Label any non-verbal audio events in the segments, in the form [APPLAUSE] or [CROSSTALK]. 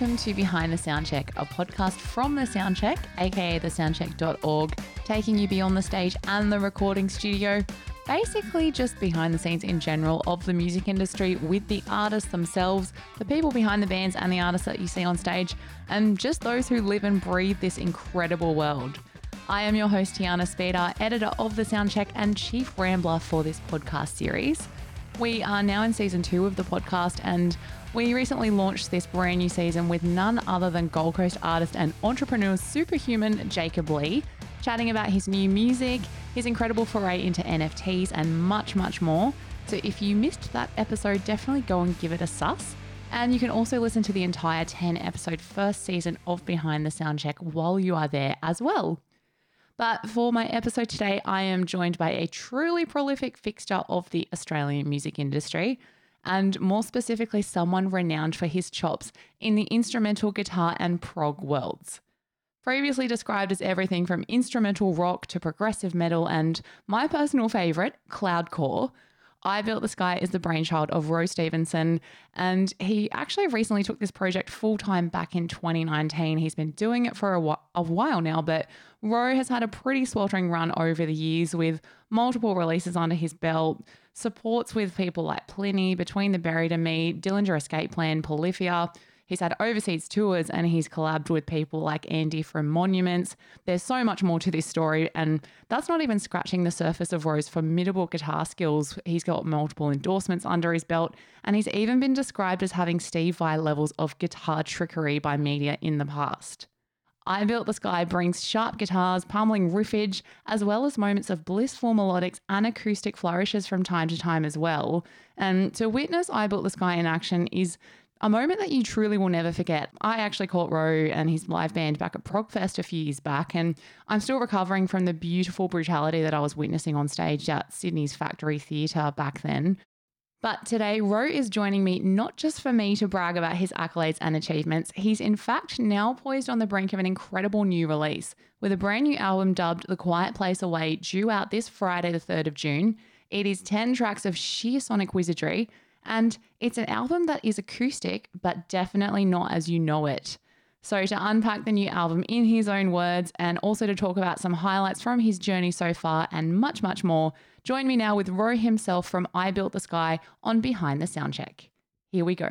welcome to Behind the Soundcheck, a podcast from the Soundcheck, aka thesoundcheck.org, taking you beyond the stage and the recording studio, basically just behind the scenes in general of the music industry with the artists themselves, the people behind the bands and the artists that you see on stage, and just those who live and breathe this incredible world. I am your host, Tiana Speter, editor of The Soundcheck and chief rambler for this podcast series. We are now in season two of the podcast, and we recently launched this brand new season with none other than Gold Coast artist and entrepreneur superhuman Jacob Lee, chatting about his new music, his incredible foray into NFTs, and much, much more. So if you missed that episode, definitely go and give it a sus. And you can also listen to the entire 10 episode first season of Behind the Soundcheck while you are there as well. But for my episode today, I am joined by a truly prolific fixture of the Australian music industry, and more specifically, someone renowned for his chops in the instrumental guitar and prog worlds. Previously described as everything from instrumental rock to progressive metal and my personal favourite, cloudcore, I Built the Sky is the brainchild of Ro Stevenson, and he actually recently took this project full time back in 2019. He's been doing it for a, wh- a while now, but Ro has had a pretty sweltering run over the years with multiple releases under his belt, supports with people like Plini, Between the Buried and Me, Dillinger Escape Plan, Polyphia. He's had overseas tours and he's collabed with people like Andy from Monuments. There's so much more to this story, and that's not even scratching the surface of Ro's formidable guitar skills. He's got multiple endorsements under his belt, and he's even been described as having Steve Vai levels of guitar trickery by media in the past. I Built the Sky brings sharp guitars, pummeling riffage, as well as moments of blissful melodics and acoustic flourishes from time to time as well. And to witness I Built the Sky in action is a moment that you truly will never forget. I actually caught Ro and his live band back at Progfest a few years back, and I'm still recovering from the beautiful brutality that I was witnessing on stage at Sydney's Factory Theatre back then. But today, Ro is joining me not just for me to brag about his accolades and achievements, he's in fact now poised on the brink of an incredible new release with a brand new album dubbed The Quiet Place Away, due out this Friday, the 3rd of June. It is 10 tracks of sheer sonic wizardry, and it's an album that is acoustic, but definitely not as you know it. So, to unpack the new album in his own words and also to talk about some highlights from his journey so far and much, much more, join me now with Ro himself from I Built the Sky on Behind the Soundcheck. Here we go.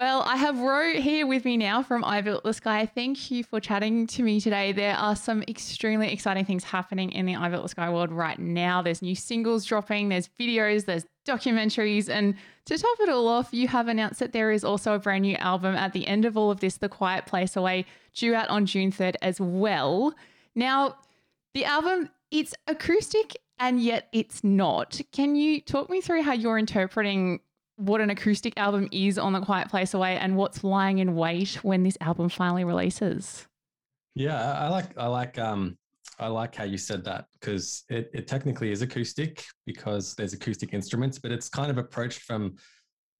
Well, I have Ro here with me now from I Built the Sky. Thank you for chatting to me today. There are some extremely exciting things happening in the I Built the Sky world right now. There's new singles dropping, there's videos, there's documentaries. And to top it all off, you have announced that there is also a brand new album at the end of all of this, The Quiet Place Away, due out on June 3rd as well. Now, the album, it's acoustic and yet it's not. Can you talk me through how you're interpreting what an acoustic album is on The Quiet Place Away and what's lying in wait when this album finally releases. Yeah, I like I like um I like how you said that because it, it technically is acoustic because there's acoustic instruments, but it's kind of approached from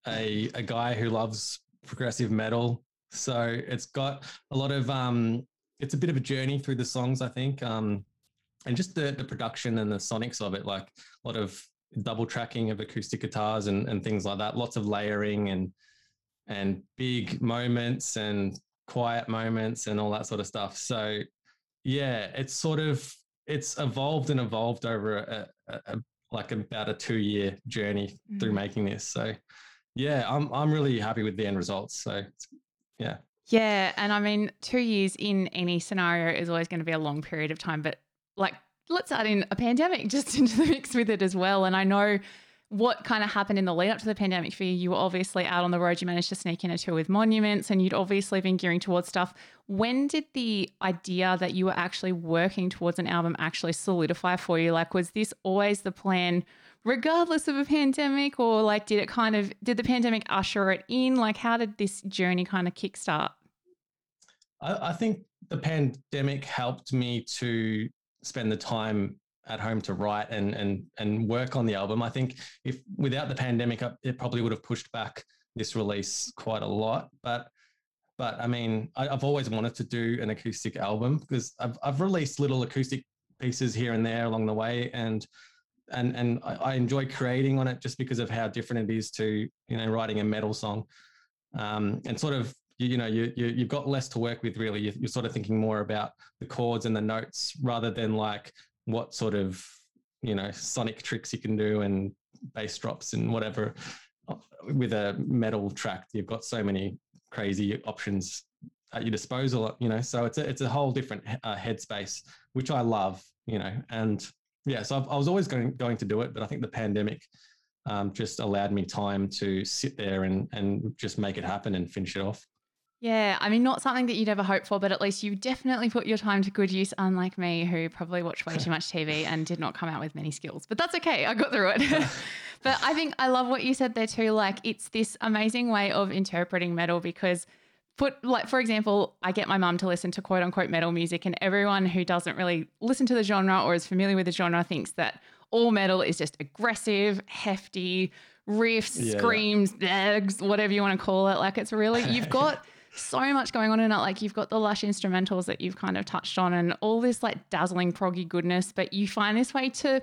a a guy who loves progressive metal. So it's got a lot of um it's a bit of a journey through the songs, I think. Um and just the the production and the sonics of it, like a lot of double tracking of acoustic guitars and, and things like that. Lots of layering and and big moments and quiet moments and all that sort of stuff. So yeah, it's sort of it's evolved and evolved over a, a, a like about a two year journey mm-hmm. through making this. So yeah, I'm I'm really happy with the end results. So yeah. Yeah, and I mean, two years in any scenario is always going to be a long period of time, but like let's add in a pandemic [LAUGHS] just into the mix with it as well. And I know what kind of happened in the lead up to the pandemic for you. You were obviously out on the road. You managed to sneak in a tour with Monuments, and you'd obviously been gearing towards stuff. When did the idea that you were actually working towards an album actually solidify for you? Like, was this always the plan, regardless of a pandemic, or like did it kind of did the pandemic usher it in? Like, how did this journey kind of kickstart? I, I think the pandemic helped me to spend the time at home to write and and and work on the album. I think if without the pandemic, it probably would have pushed back this release quite a lot. But but I mean, I, have always wanted to do an acoustic album because I've I've released little acoustic pieces here and there along the way, and and and I, I, enjoy creating on it just because of how different it is to you know writing a metal song, um, and sort of you, you know you, you have got less to work with really. You're, you're sort of thinking more about the chords and the notes rather than like what sort of you know sonic tricks you can do and bass drops and whatever. With a metal track, you've got so many crazy options at your disposal. You know, so it's a it's a whole different uh, headspace, which I love. You know, and yeah, so I've, i was always going going to do it, but I think the pandemic um, just allowed me time to sit there and and just make it happen and finish it off. Yeah, I mean, not something that you'd ever hope for, but at least you definitely put your time to good use, unlike me, who probably watched way too much TV and did not come out with many skills. But that's okay, I got through it. [LAUGHS] but I think I love what you said there too. Like, it's this amazing way of interpreting metal because put like for example i get my mum to listen to quote unquote metal music and everyone who doesn't really listen to the genre or is familiar with the genre thinks that all metal is just aggressive hefty riffs yeah, screams yeah. whatever you want to call it like it's really you've [LAUGHS] got so much going on in it like you've got the lush instrumentals that you've kind of touched on and all this like dazzling proggy goodness but you find this way to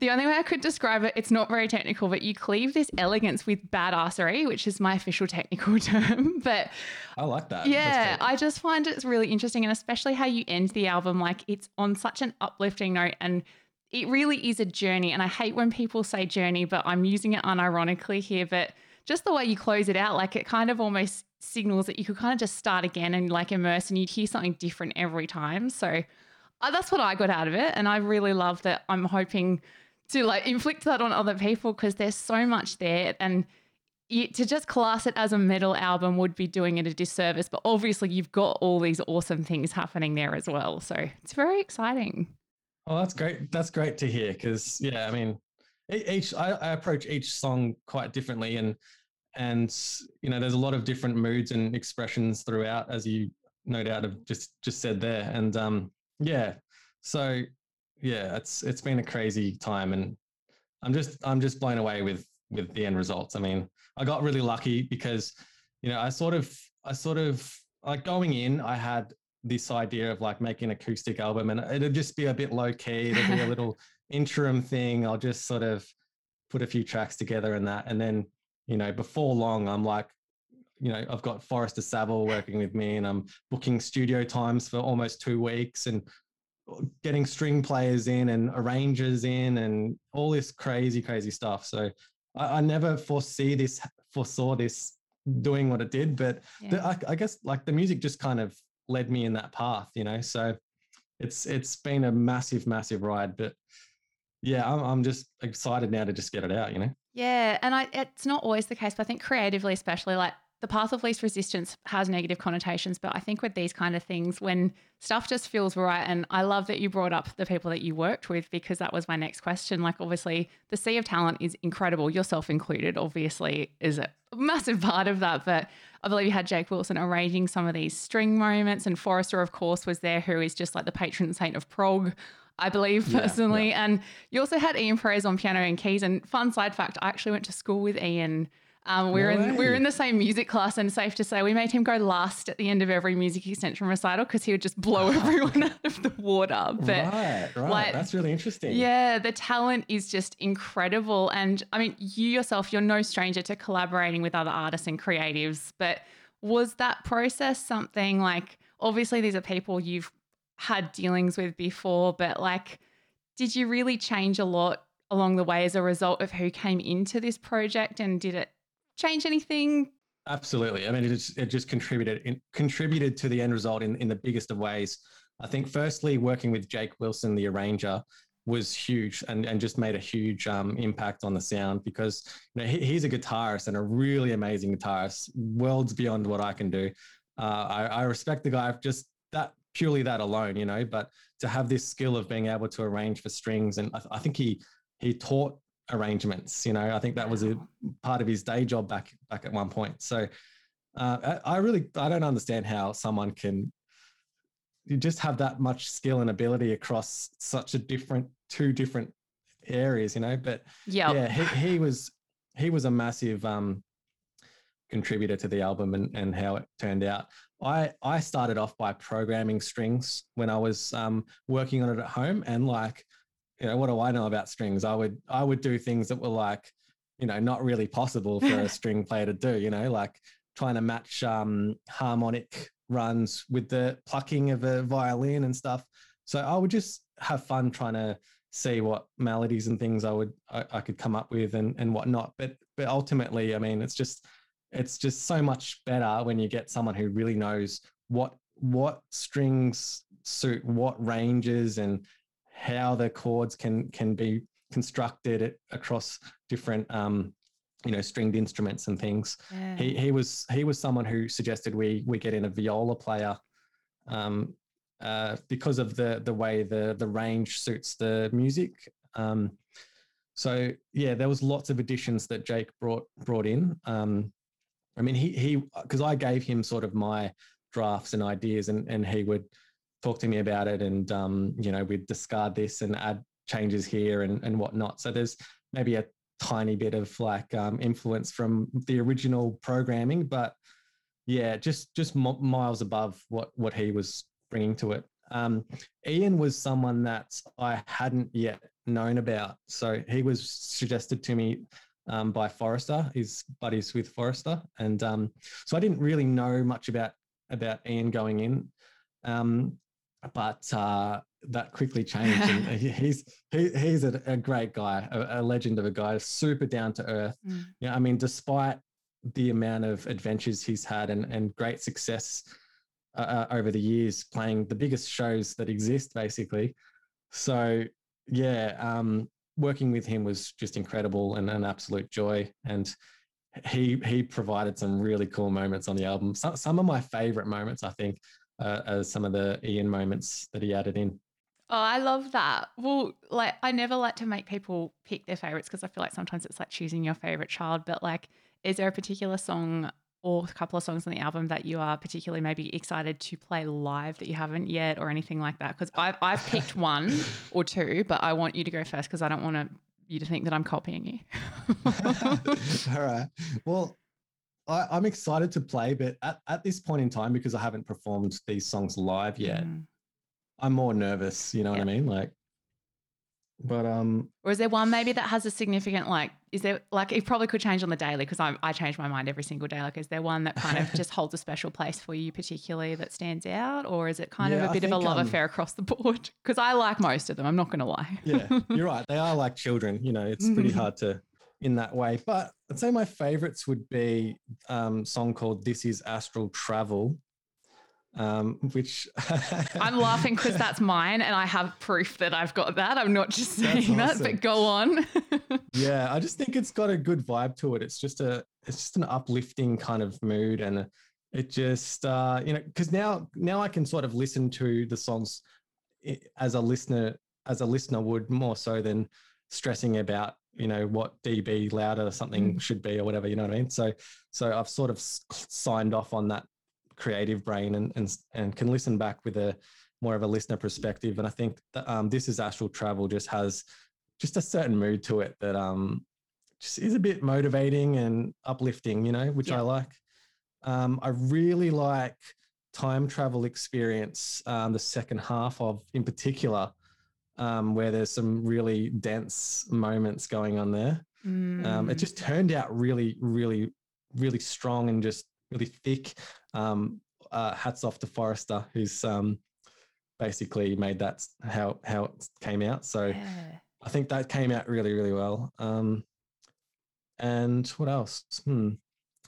the only way I could describe it, it's not very technical, but you cleave this elegance with badassery, which is my official technical [LAUGHS] term. but I like that. Yeah, I just find it's really interesting, and especially how you end the album. Like it's on such an uplifting note, and it really is a journey. And I hate when people say journey, but I'm using it unironically here. But just the way you close it out, like it kind of almost signals that you could kind of just start again and like immerse, and you'd hear something different every time. So uh, that's what I got out of it, and I really love that. I'm hoping to like inflict that on other people because there's so much there and you, to just class it as a metal album would be doing it a disservice but obviously you've got all these awesome things happening there as well so it's very exciting oh that's great that's great to hear because yeah i mean each I, I approach each song quite differently and and you know there's a lot of different moods and expressions throughout as you no doubt have just just said there and um yeah so yeah, it's it's been a crazy time, and I'm just I'm just blown away with with the end results. I mean, I got really lucky because you know I sort of I sort of like going in, I had this idea of like making an acoustic album, and it'd just be a bit low key. It'd be a [LAUGHS] little interim thing. I'll just sort of put a few tracks together and that, and then you know before long, I'm like you know, I've got Forrester Savell working with me and I'm booking studio times for almost two weeks and uh, getting string players in and arrangers in and all this crazy, crazy stuff. So I, I never foresee this, foresaw this doing what it did, but yeah. the, I, I guess like the music just kind of led me in that path, you know. So it's it's been a massive, massive ride, but yeah, I'm, I'm just excited now to just get it out, you know. Yeah, and I it's not always the case, but I think creatively, especially like the path of least resistance has negative connotations, but I think with these kind of things, when stuff just feels right, and I love that you brought up the people that you worked with because that was my next question. Like, obviously, the sea of talent is incredible, yourself included, obviously, is a massive [LAUGHS] part of that. But I believe you had Jake Wilson arranging some of these string moments, and Forrester, of course, was there, who is just like the patron saint of prog. I believe personally. Yeah. And you also had Ian Peres on piano and keys. And fun side fact, I actually went to school with Ian um, we're no in we're in the same music class, and safe to say we made him go last at the end of every music extension recital because he would just blow everyone [LAUGHS] out of the water. But right, right, like, that's really interesting. Yeah, the talent is just incredible, and I mean, you yourself, you're no stranger to collaborating with other artists and creatives. But was that process something like? Obviously, these are people you've had dealings with before, but like, did you really change a lot along the way as a result of who came into this project and did it change anything? Absolutely. I mean, it just, it just contributed contributed to the end result in, in the biggest of ways. I think, firstly, working with Jake Wilson, the arranger, was huge and, and just made a huge um, impact on the sound because you know he, he's a guitarist and a really amazing guitarist, worlds beyond what I can do. Uh, I, I respect the guy just that purely that alone, you know. But to have this skill of being able to arrange for strings, and I, I think he he taught arrangements. You know, I think that was a part of his day job back back at one point. So uh, I, I really I don't understand how someone can you just have that much skill and ability across such a different two different areas. You know, but yep. yeah, he he was he was a massive um, contributor to the album and, and how it turned out. I I started off by programming strings when I was um, working on it at home and like you know, what do I know about strings? I would I would do things that were like, you know, not really possible for a [LAUGHS] string player to do. You know, like trying to match um, harmonic runs with the plucking of a violin and stuff. So I would just have fun trying to see what melodies and things I would I, I could come up with and and whatnot. But but ultimately, I mean, it's just it's just so much better when you get someone who really knows what what strings suit what ranges and how the chords can can be constructed across different um, you know stringed instruments and things. Yeah. He he was he was someone who suggested we we get in a viola player um, uh, because of the the way the the range suits the music. Um, so yeah, there was lots of additions that Jake brought brought in. Um, I mean, he he because I gave him sort of my drafts and ideas, and and he would talk to me about it, and um, you know we'd discard this and add changes here and and whatnot. So there's maybe a tiny bit of like um, influence from the original programming, but yeah, just just miles above what what he was bringing to it. Um, Ian was someone that I hadn't yet known about, so he was suggested to me um, by Forrester. He's buddies with Forrester, and um, so I didn't really know much about about Ian going in. Um, but uh, that quickly changed. and [LAUGHS] he's he, he's a, a great guy, a, a, legend of a guy, super down to earth. Mm. Yeah, I mean, despite the amount of adventures he's had and and great success uh, uh, over the years, playing the biggest shows that exist, basically. So yeah, um, working with him was just incredible and an absolute joy. And he he provided some really cool moments on the album. Some, some of my favorite moments, I think, uh, as some of the Ian moments that he added in. Oh, I love that. Well, like I never like to make people pick their favorites because I feel like sometimes it's like choosing your favorite child. But like, is there a particular song or a couple of songs on the album that you are particularly maybe excited to play live that you haven't yet, or anything like that? Because I've I've picked [LAUGHS] one or two, but I want you to go first because I don't want to you to think that I'm copying you. [LAUGHS] All right. Well, I, am excited to play, but at, at this point in time, because I haven't performed these songs live yet, mm. I'm more nervous. You know what I mean? Like, but um, or is there one maybe that has a significant like? Is there like it probably could change on the daily because I I change my mind every single day. Like, is there one that kind of [LAUGHS] just holds a special place for you particularly that stands out, or is it kind yeah, of a bit think, of a love um, affair across the board? [LAUGHS] Because I like most of them. I'm not going to lie. [LAUGHS] yeah, you're right. They are like children. You know, it's pretty hard to in that way. But I'd say my favorites would be um, song called "This Is Astral Travel." Um, which I'm laughing because that's mine, and I have proof that I've got that. I'm not just saying awesome. that, but go on. yeah, [LAUGHS] I just think it's got a good vibe to it. It's just a, it's just an uplifting kind of mood, and it just, uh, you know, because now, now I can sort of listen to the songs as a listener, as a listener would more so than stressing about you know what dB louder or something mm. should be or whatever. You know what I mean? So so I've sort of signed off on that creative brain and and and can listen back with a more of a listener perspective. And I think that um, this is astral travel just has just a certain mood to it that um just is a bit motivating and uplifting. You know, which yeah. I like. Um, I really like time travel experience. Um, the second half of, in particular um, where there's some really dense moments going on there. Mm. Um, it mm. just turned out really, really, really strong and just really thick. Um, uh, hats off to Forrester, who's um, basically made that how how it came out. So yeah. I think that came out really, really well. Um, and what else? Hmm.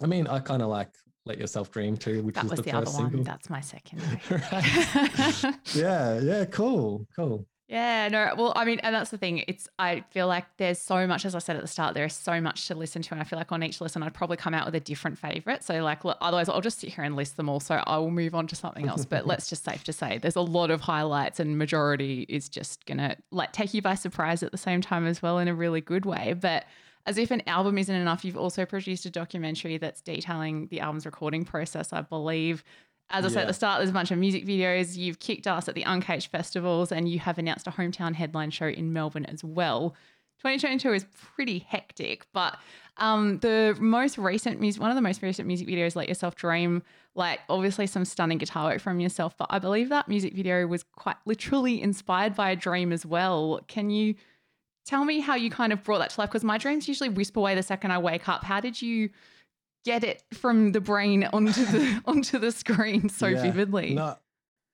I mean, I kind of like let Yourself Dream too, which that was the, the first other single. one. That's my second. [LAUGHS] [LAUGHS] yeah, yeah, cool, cool. Yeah, no, well, I mean, and that's the thing. It's, I feel like there's so much, as I said at the start, there is so much to listen to. And I feel like on each listen, I'd probably come out with a different favorite. So, like, look, otherwise, I'll just sit here and list them all. So I will move on to something else. But [LAUGHS] let's just safe to say there's a lot of highlights, and majority is just going to like take you by surprise at the same time as well in a really good way. But as if an album isn't enough, you've also produced a documentary that's detailing the album's recording process, I believe. As I yeah. said at the start, there's a bunch of music videos. You've kicked us at the Uncaged festivals and you have announced a hometown headline show in Melbourne as well. 2022 is pretty hectic, but um, the most recent music, one of the most recent music videos, Let Yourself Dream, like obviously some stunning guitar work from yourself, but I believe that music video was quite literally inspired by a dream as well. Can you tell me how you kind of brought that to life? Because my dreams usually whisper away the second I wake up. How did you get it from the brain onto the [LAUGHS] onto the screen so yeah, vividly? No,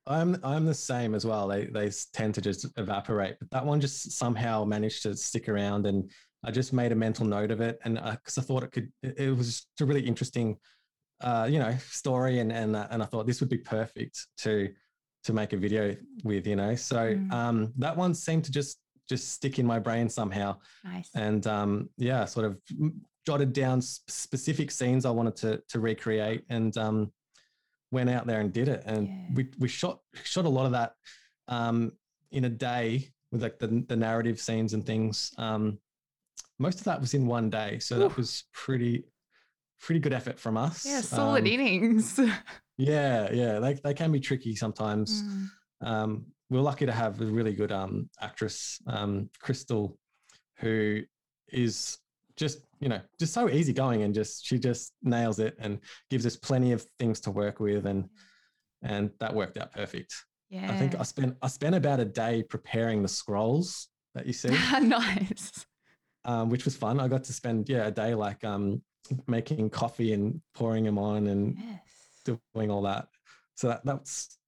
I'm I'm the same as well. They they tend to just evaporate, but that one just somehow managed to stick around, and I just made a mental note of it, and because I, I, thought it could, it, was a really interesting, uh, you know, story, and and uh, and I thought this would be perfect to to make a video with, you know. So mm. um, that one seemed to just just stick in my brain somehow, nice. and um, yeah, sort of jotted down specific scenes I wanted to to recreate, and um, went out there and did it. And yeah. we, we shot shot a lot of that um, in a day with like the, the narrative scenes and things. Um, most of that was in one day, so Ooh. that was pretty pretty good effort from us. Yeah, solid um, innings. [LAUGHS] yeah, yeah, they they can be tricky sometimes. Mm. Um, we're lucky to have a really good um, actress, um, Crystal, who is just you know just so easygoing and just she just nails it and gives us plenty of things to work with and and that worked out perfect. Yeah i think i spent i spent about a day preparing the scrolls that you see. [LAUGHS] Nice. Um, which was fun. I got to spend yeah a day like um making coffee and pouring them on and yes. doing all that. So that that's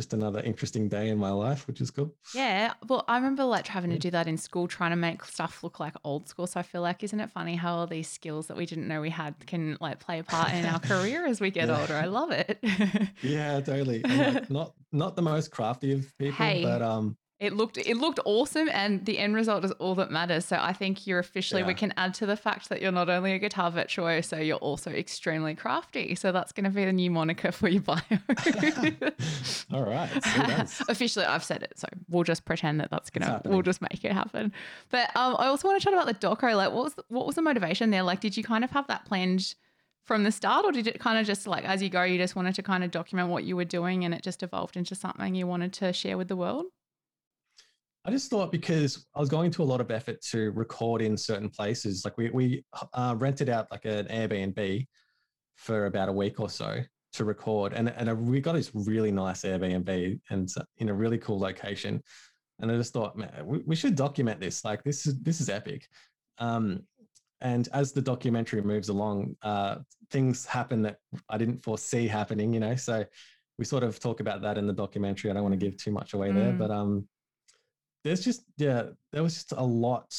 just another interesting day in my life, which is cool. Yeah. Well, I remember like having to do that in school, trying to make stuff look like old school. So I feel like, isn't it funny how all these skills that we didn't know we had can like play a part in our [LAUGHS] career as we get yeah. older? I love it. yeah, totally. Like, [LAUGHS] not not the most crafty of people, hey, but um, it looked it looked awesome and the end result is all that matters. So i think you're officially yeah. we can add to the fact that you're not only a guitar virtuoso you're also extremely crafty. So that's going to be the new moniker for your bio. [LAUGHS] All right [LAUGHS] officially i've said it so we'll just pretend that that's gonna we'll just make it happen. But um, i also want to chat about the doco like what was what was the motivation there? Like did you kind of have that planned from the start or did it kind of just like as you go you just wanted to kind of document what you were doing and it just evolved into something you wanted to share with the world I just thought because I was going to a lot of effort to record in certain places, like we we uh, rented out like an Airbnb for about a week or so to record, and and we got this really nice Airbnb and in a really cool location, and I just thought, man, we, we should document this. Like this is this is epic. Um, and as the documentary moves along, uh, things happen that I didn't foresee happening. You know, so we sort of talk about that in the documentary. I don't want to give too much away mm. there, but um there's just yeah, there was just a lot.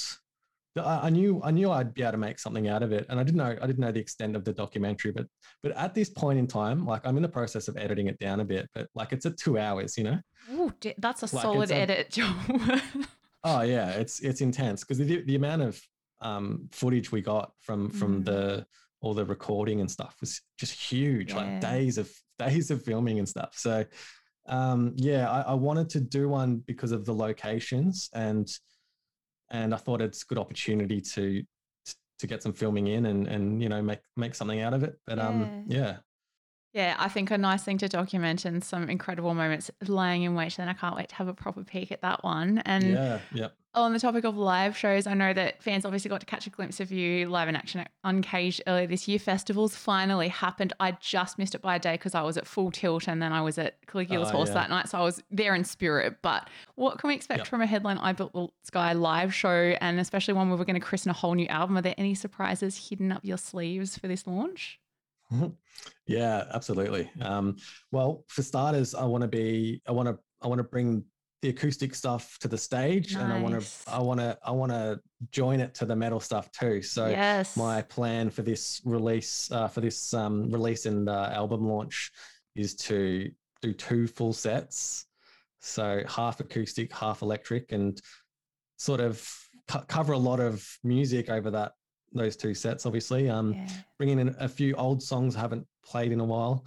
I knew I knew I'd be able to make something out of it, and I didn't know I didn't know the extent of the documentary, but but at this point in time, like I'm in the process of editing it down a bit, but like it's at two hours, you know. Ooh, that's a like solid edit, Joe. [LAUGHS] oh yeah, it's it's intense because the the amount of um, footage we got from from mm. the all the recording and stuff was just huge, yeah. like days of days of filming and stuff. So um, yeah, I, I, wanted to do one because of the locations and and I thought it's a good opportunity to to get some filming in and and you know make make something out of it. But um, yeah. um, yeah. Yeah, I think a nice thing to document and some incredible moments laying in wait. Then I can't wait to have a proper peek at that one. And yeah, yeah. On the topic of live shows, I know that fans obviously got to catch a glimpse of you live in action on Uncaged earlier this year. Festivals finally happened. I just missed it by a day because I was at Full Tilt and then I was at Caligula's oh, Horse yeah. that night. So I was there in spirit. But what can we expect yep. from a headline I Built the Sky live show and especially one where we're going to christen a whole new album? Are there any surprises hidden up your sleeves for this launch? [LAUGHS] Yeah, absolutely. Um, well, for starters, I want to be, I want to, I want to bring the acoustic stuff to the stage nice. and I want to I want to I want to join it to the metal stuff too. So yes. my plan for this release uh, for this um, release and uh, album launch is to do two full sets. So half acoustic, half electric and sort of co- cover a lot of music over that those two sets obviously. Um yeah. bringing in a few old songs I haven't played in a while.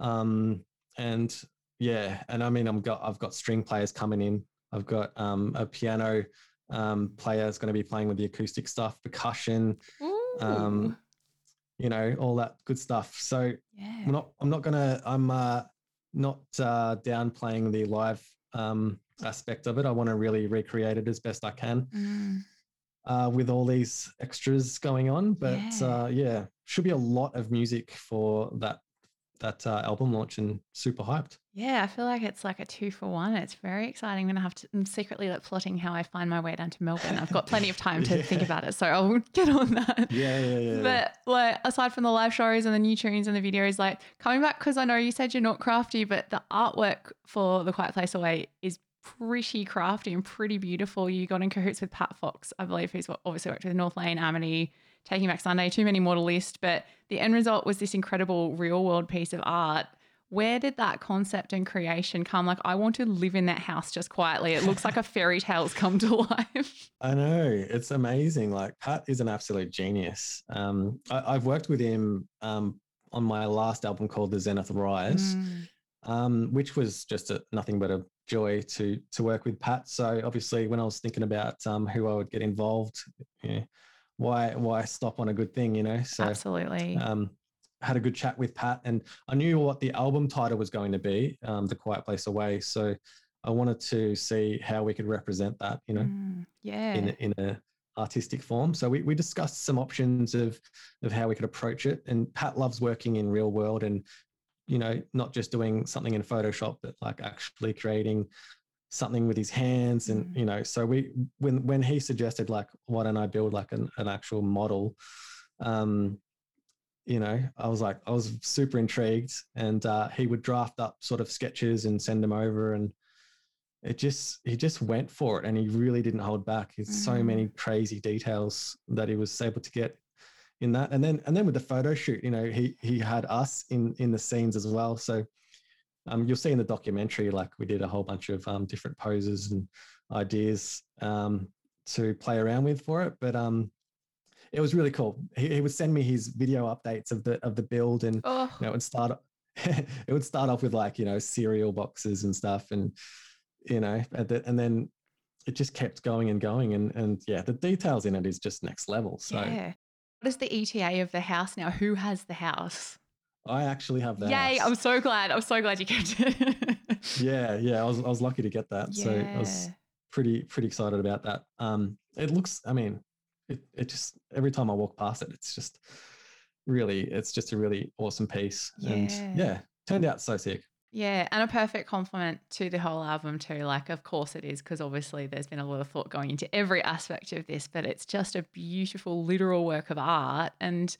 Um and yeah, and I mean, I'm got I've got string players coming in. I've got um, a piano um, player is going to be playing with the acoustic stuff, percussion, um, you know, all that good stuff. So yeah. I'm not I'm not gonna I'm uh, not uh, downplaying the live um, aspect of it. I want to really recreate it as best I can. Mm. Uh, with all these extras going on, but Yeah. uh, yeah, should be a lot of music for that that uh, album launch, and super hyped. Yeah, I feel like it's like a two for one. It's very exciting. I'm gonna have to. I'm secretly like plotting how I find my way down to Melbourne. I've got plenty of [LAUGHS] time to think about it, so I'll get on that. Yeah, yeah, yeah. But like aside from the live shows and the new tunes and the videos, like coming back because I know you said you're not crafty, but the artwork for the Quiet Place Away is pretty crafty and pretty beautiful. You got in cahoots with Pat Fox, I believe, who's obviously worked with North Lane, Amity, Taking Back Sunday, too many more to list. But the end result was this incredible real world piece of art. Where did that concept and creation come? Like, I want to live in that house just quietly. It looks like a fairy [LAUGHS] tale's come to life. I know it's amazing. Like Pat is an absolute genius. Um, I, I've worked with him um, on my last album called The Zenith Rise, Mm. um, which was just a, nothing but a joy to to work with Pat. So obviously, when I was thinking about um, who I would get involved, know, why why stop on a good thing, you know? So Absolutely. um, had a good chat with Pat, and I knew what the album title was going to be, um, "The Quiet Place Away." So I wanted to see how we could represent that, you know Mm, yeah. in in a artistic form. So we, we discussed some options of of how we could approach it. And Pat loves working in real world and you know not just doing something in Photoshop, but like actually creating something with his hands. And Mm. you know, so we when when he suggested like why don't I build like an, an actual model, um, you know, I was like I was super intrigued, and uh, he would draft up sort of sketches and send them over and it just he just went for it and he really didn't hold back there's so many crazy details that he was able to get in that and then and then with the photo shoot you know he he had us in in the scenes as well so um you'll see in the documentary like we did a whole bunch of um different poses and ideas um to play around with for it but um it was really cool he, he would send me his video updates of the of the build and Oh, you know, it would start [LAUGHS] it would start off with like you know cereal boxes and stuff and you know and, the, and then it just kept going and going and and yeah the details in it is just next level so yeah. What is the ETA of the house now? Who has the house? I actually have that Yay! I'm so glad. I'm so glad you kept it. [LAUGHS] yeah yeah I was, I was lucky to get that so i was pretty pretty excited about that um it looks i mean it, it just every time i walk past it it's just really it's just a really awesome piece and Yeah. yeah turned out so sick Yeah, and a perfect compliment to the whole album too. Like, of course it is, because obviously there's been a lot of thought going into every aspect of this, but it's just a beautiful, literal work of art. And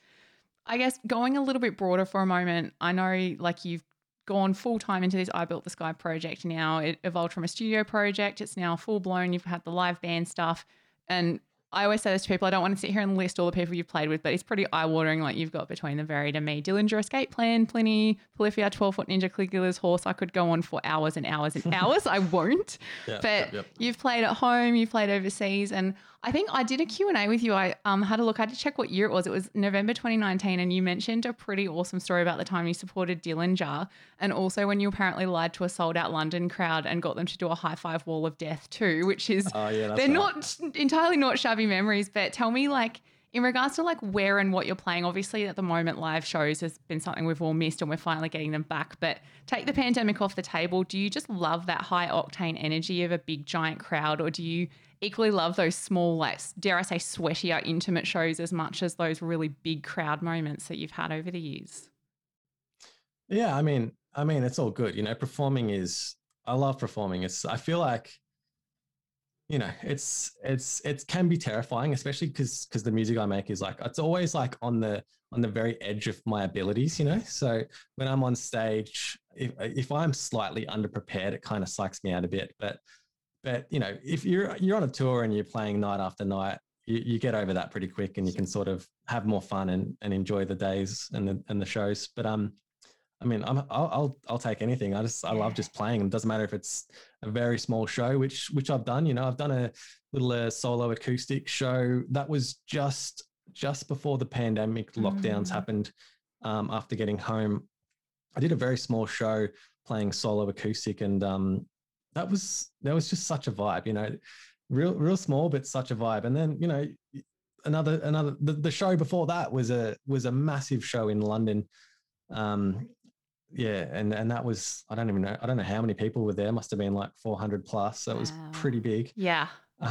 I guess going a little bit broader for a moment, I know like you've gone full time into this I Built the Sky project now. It evolved from a studio project. It's now full blown. You've had the live band stuff. And I always say this to people, I don't want to sit here and list all the people you've played with, but it's pretty eye watering. Like you've got Between the Buried and Me, Dillinger Escape Plan, Plini, Polyphia, 12 Foot Ninja, Caligula's Horse. I could go on for hours and hours and [LAUGHS] hours. I won't. yeah But you've played at home, you've played overseas, and I think I did a Q&A with you. I um, had a look. I had to check what year it was. It was November 2019, and you mentioned a pretty awesome story about the time you supported Dillinger, and also when you apparently lied to a sold-out London crowd and got them to do a high-five wall of death too, which is oh yeah they're right. not entirely not shabby memories. But tell me, like, in regards to like where and what you're playing, obviously at the moment live shows has been something we've all missed and we're finally getting them back. But take the pandemic off the table. Do you just love that high octane energy of a big giant crowd, or do you equally love those small, like dare I say, sweatier, intimate shows as much as those really big crowd moments that you've had over the years? Yeah, I mean, I mean, it's all good. You know, performing is. I love performing. It's. I feel like. You know, it's it's it can be terrifying, especially because because the music I make is like it's always like on the on the very edge of my abilities. You know, so when I'm on stage, if if I'm slightly underprepared, it kind of psychs me out a bit. But but you know, if you're you're on a tour and you're playing night after night, you, you get over that pretty quick, and you can sort of have more fun and and enjoy the days and the and the shows. But um, I mean, I'm, I'll, I'll I'll take anything. I just I love just playing. It doesn't matter if it's a very small show, which which I've done. You know, I've done a little uh, solo acoustic show that was just just before the pandemic lockdowns Mm. happened. Um, after getting home, I did a very small show playing solo acoustic, and um, that was that was just such a vibe. You know, real real small, but such a vibe. And then you know, another another the, the show before that was a was a massive show in London. Um, yeah, and and that was I don't even know I don't know how many people were there. Must have been like 400 plus. So it was pretty big. Yeah.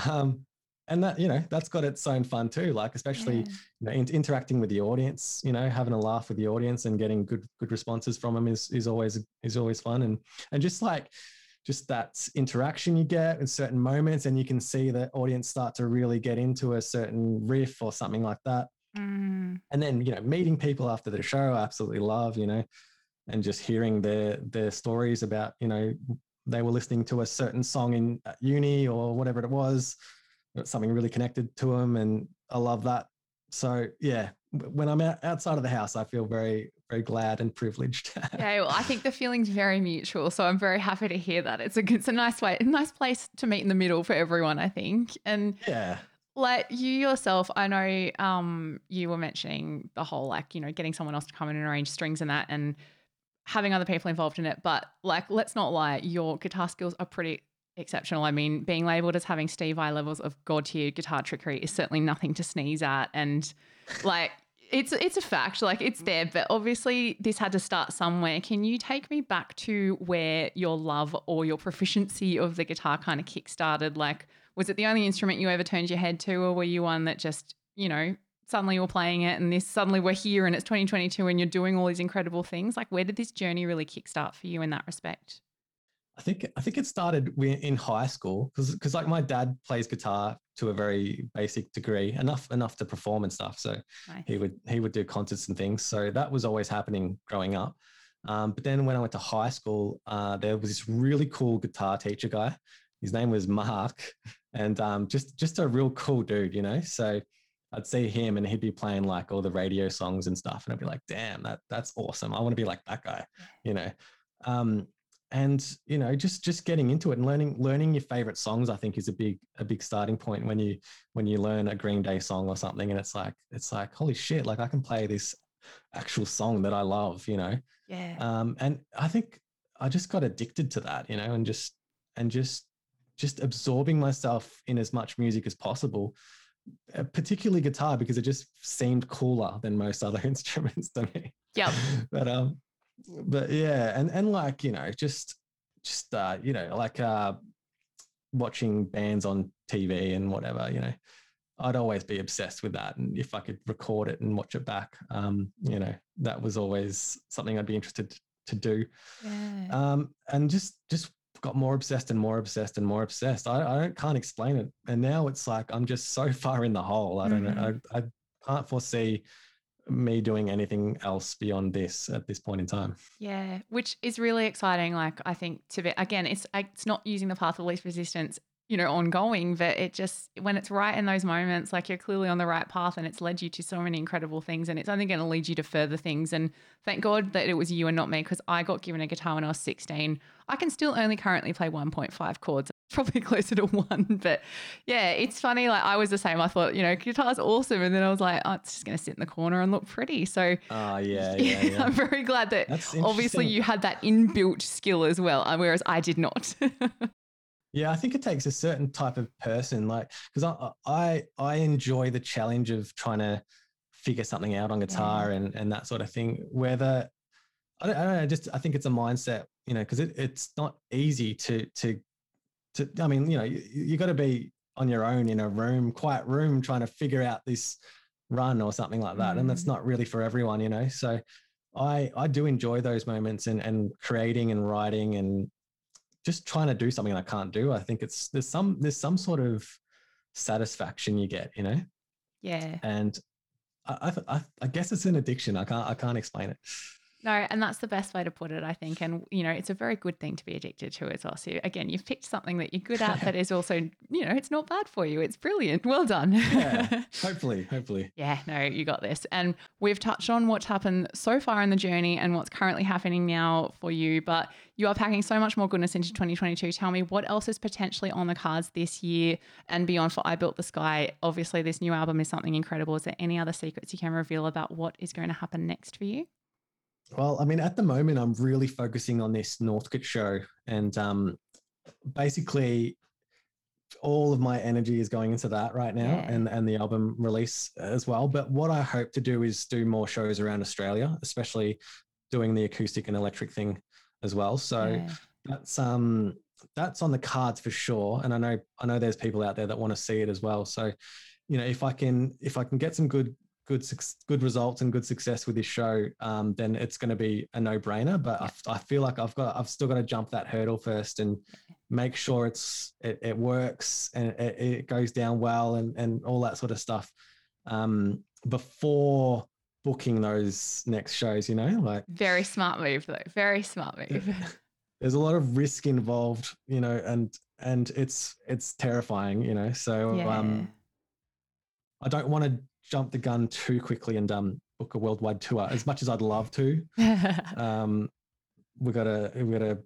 Um, and that you know that's got its own fun too. Like especially Yeah. you know in, interacting with the audience, you know having a laugh with the audience and getting good good responses from them is is always is always fun. And and just like just that interaction you get in certain moments, and you can see the audience start to really get into a certain riff or something like that. Mm, and then you know meeting people after the show I absolutely love you know and just hearing their their stories about you know they were listening to a certain song in uni or whatever it was something really connected to them and i love that. So yeah when i'm outside of the house i feel very very glad and privileged [LAUGHS] yeah, well, I think the feeling's very mutual, so I'm very happy to hear that. It's a it's a nice way, a nice place to meet in the middle for everyone, I think. And yeah like you yourself, I know um, you were mentioning the whole like you know getting someone else to come in and arrange strings and that, and having other people involved in it. But like, let's not lie, your guitar skills are pretty exceptional. I mean, being labeled as having Steve Vai levels of god tier guitar trickery is certainly nothing to sneeze at, and like. It's it's a fact, like it's there, but obviously this had to start somewhere. Can you take me back to where your love or your proficiency of the guitar kind of kick-started? Like, was it the only instrument you ever turned your head to, or were you one that just, you know, suddenly you're playing it and this suddenly we're here and it's 2022 and you're doing all these incredible things? Like, where did this journey really kickstart for you in that respect? I think I think it started in high school because because like my dad plays guitar to a very basic degree, enough enough to perform and stuff. So Nice. he would he would do concerts and things. So that was always happening growing up. Um, but then when I went to high school, uh, there was this really cool guitar teacher guy. His name was Mark, and um, just just a real cool dude, you know. So I'd see him, and he'd be playing like all the radio songs and stuff, and I'd be like, "Damn, that that's awesome! I want to be like that guy," you know. Um, and you know, just just getting into it and learning learning your favorite songs, I think, is a big a big starting point when you when you learn a Green Day song or something, and it's like it's like holy shit, like I can play this actual song that I love, you know. Yeah. Um, and I think I just got addicted to that, you know, and just and just just absorbing myself in as much music as possible, uh, particularly guitar because it just seemed cooler than most other [LAUGHS] instruments to me. yeah but um, but yeah, and and like you know, just just uh, you know, like uh, watching bands on TV and whatever, you know. I'd always be obsessed with that, and if I could record it and watch it back, um, you know, that was always something I'd be interested to do Yeah. um, and just just got more obsessed and more obsessed and more obsessed. I, I don't can't explain it, and now it's like I'm just so [LAUGHS] far in the hole. I don't know. I, I can't foresee me doing anything else beyond this at this point in time. Yeah, which is really exciting. Like I think to be again, it's it's not using the path of least resistance, you know, ongoing, but it just when it's right in those moments, like you're clearly on the right path, and it's led you to so many incredible things, and it's only going to lead you to further things. And thank God that it was you and not me, because I got given a guitar when I was 16. I can still only currently play 1.5 chords. [LAUGHS] Probably closer to one, but yeah, it's funny. Like I was the same. I thought, you know, guitar's awesome, and then I was like, oh, it's just going to sit in the corner and look pretty. So Oh yeah, [LAUGHS] yeah, yeah. I'm very glad that obviously you had that inbuilt skill as well, uh, whereas I did not. [LAUGHS] Yeah, I think it takes a certain type of person, like because I, I I enjoy the challenge of trying to figure something out on guitar and and that sort of thing. Whether I don't, I don't know, just I think it's a mindset, you know, because it, it's not easy to to to. I mean, you know, you, you got to be on your own in a room, quiet room, trying to figure out this run or something like that, and that's Mm. not really for everyone, you know. So I I do enjoy those moments and and creating and writing and just trying to do something I can't do. I think it's there's some there's some sort of satisfaction you get, you know, yeah. and I I, I I guess it's an addiction. I can't I can't explain it. No, and that's the best way to put it, I think. And, you know, it's a very good thing to be addicted to as well. So, again, you've picked something that you're good at that is also, you know, it's not bad for you. It's brilliant. Well done. Yeah, [LAUGHS] hopefully, hopefully. Yeah, no, you got this. And we've touched on what's happened so far in the journey and what's currently happening now for you, but you are packing so much more goodness into 2022. Tell me what else is potentially on the cards this year and beyond for I Built the Sky. Obviously, this new album is something incredible. Is there any other secrets you can reveal about what is going to happen next for you? Well, I mean, at the moment, I'm really focusing on this Northcote show, and um, basically, all of my energy is going into that right now, Yeah. and and the album release as well. But what I hope to do is do more shows around Australia, especially doing the acoustic and electric thing as well. So Yeah. that's um that's on the cards for sure. And I know I know there's people out there that want to see it as well. So, you know, if I can if I can get some good good good results and good success with this show, um, then it's going to be a no brainer. But Yeah. I, I feel like I've got I've still got to jump that hurdle first and make sure it's it, it works and it, it goes down well and and all that sort of stuff um, before booking those next shows. You know, like Very smart move, though. Very smart move. [LAUGHS] there's a lot of risk involved. You know, and and it's it's terrifying. You know, so yeah. um, I don't want to jump the gun too quickly and um, book a worldwide tour as much as I'd love to. [LAUGHS] Um, we gotta we gotta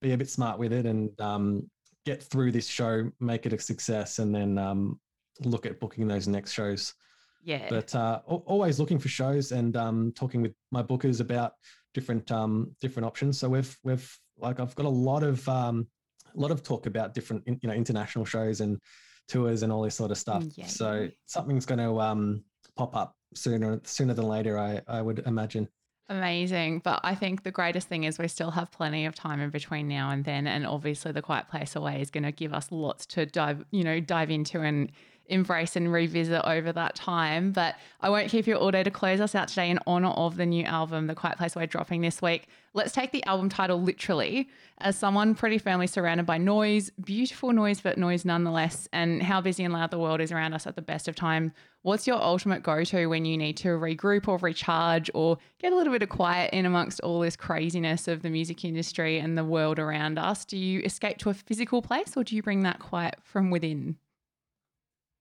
be a bit smart with it and um, get through this show, make it a success, and then um, look at booking those next shows. yeah. But uh, always looking for shows and um, talking with my bookers about different um, different options. So we've we've like I've got a lot of um, a lot of talk about different you know international shows and tours and all this sort of stuff. Yeah. So something's going to um, pop up sooner sooner than later. I I would imagine. Amazing. But I think the greatest thing is we still have plenty of time in between now and then. And obviously the Quiet Place Away is going to give us lots to dive, you know, dive into and embrace and revisit over that time. But I won't keep you all day to close us out today in honor of the new album, The Quiet Place Away dropping this week. Let's take the album title literally as someone pretty firmly surrounded by noise, beautiful noise, but noise nonetheless, and how busy and loud the world is around us at the best of time. What's your ultimate go to when you need to regroup or recharge or get a little bit of quiet in amongst all this craziness of the music industry and the world around us? Do you escape to a physical place or do you bring that quiet from within?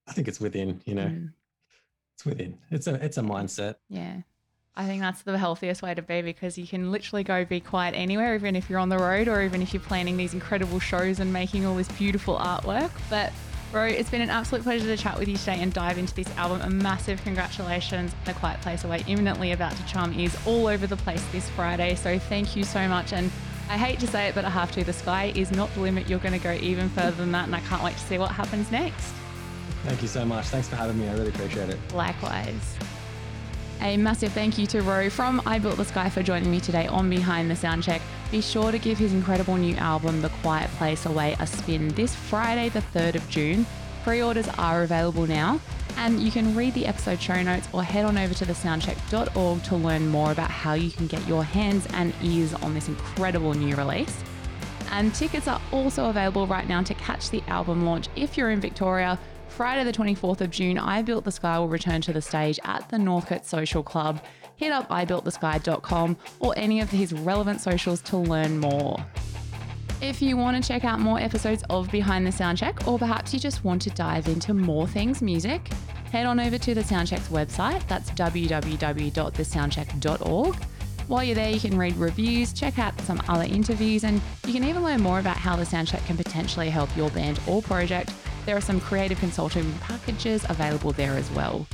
I think it's within. You know, Mm, it's within. It's a it's a mindset. yeah. I think that's the healthiest way to be because you can literally go be quiet anywhere, even if you're on the road or even if you're planning these incredible shows and making all this beautiful artwork. But Bro, it's been an absolute pleasure to chat with you today and dive into this album. A massive congratulations. The Quiet Place Away, imminently about to charm is all over the place this Friday. So thank you so much. And I hate to say it, but I have to. The sky is not the limit. You're going to go even further than that. And I can't wait to see what happens next. Thank you so much. Thanks for having me. I really appreciate it. Likewise. A massive thank you to Ro from I Built the Sky for joining me today on Behind the Soundcheck. Be sure to give his incredible new album, The Quiet Place Away, a spin this Friday, the 3rd of June. Pre orders are available now, and you can read the episode show notes or head on over to thesoundcheck.org to learn more about how you can get your hands and ears on this incredible new release. And tickets are also available right now to catch the album launch if you're in Victoria. Friday, the 24th of June, I Built the Sky will return to the stage at the Northcote Social Club. Hit up ibuiltthesky.com or any of his relevant socials to learn more. If you want to check out more episodes of Behind the Soundcheck, or perhaps you just want to dive into more things music, head on over to the Soundcheck's website. That's www.thesoundcheck.org. While you're there, you can read reviews, check out some other interviews, and you can even learn more about how the Soundcheck can potentially help your band or project. There are some creative consulting packages available there as well.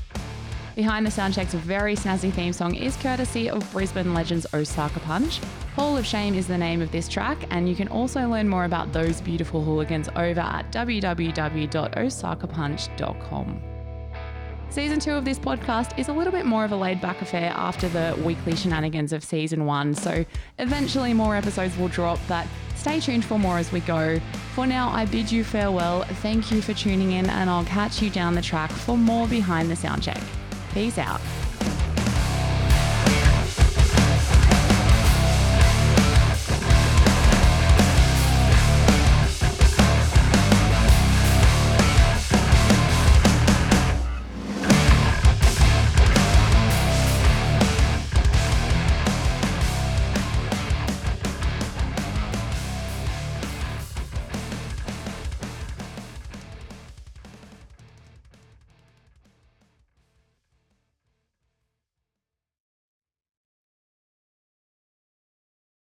Behind the Soundcheck's very snazzy theme song is courtesy of Brisbane legends Osaka Punch. Hall of Shame is the name of this track, and you can also learn more about those beautiful hooligans over at www.osakapunch.com. Season two of this podcast is a little bit more of a laid back affair after the weekly shenanigans of season one, so eventually more episodes will drop, but stay tuned for more as we go. For now, I bid you farewell. Thank you for tuning in, and I'll catch you down the track for more Behind the Soundcheck. Peace out.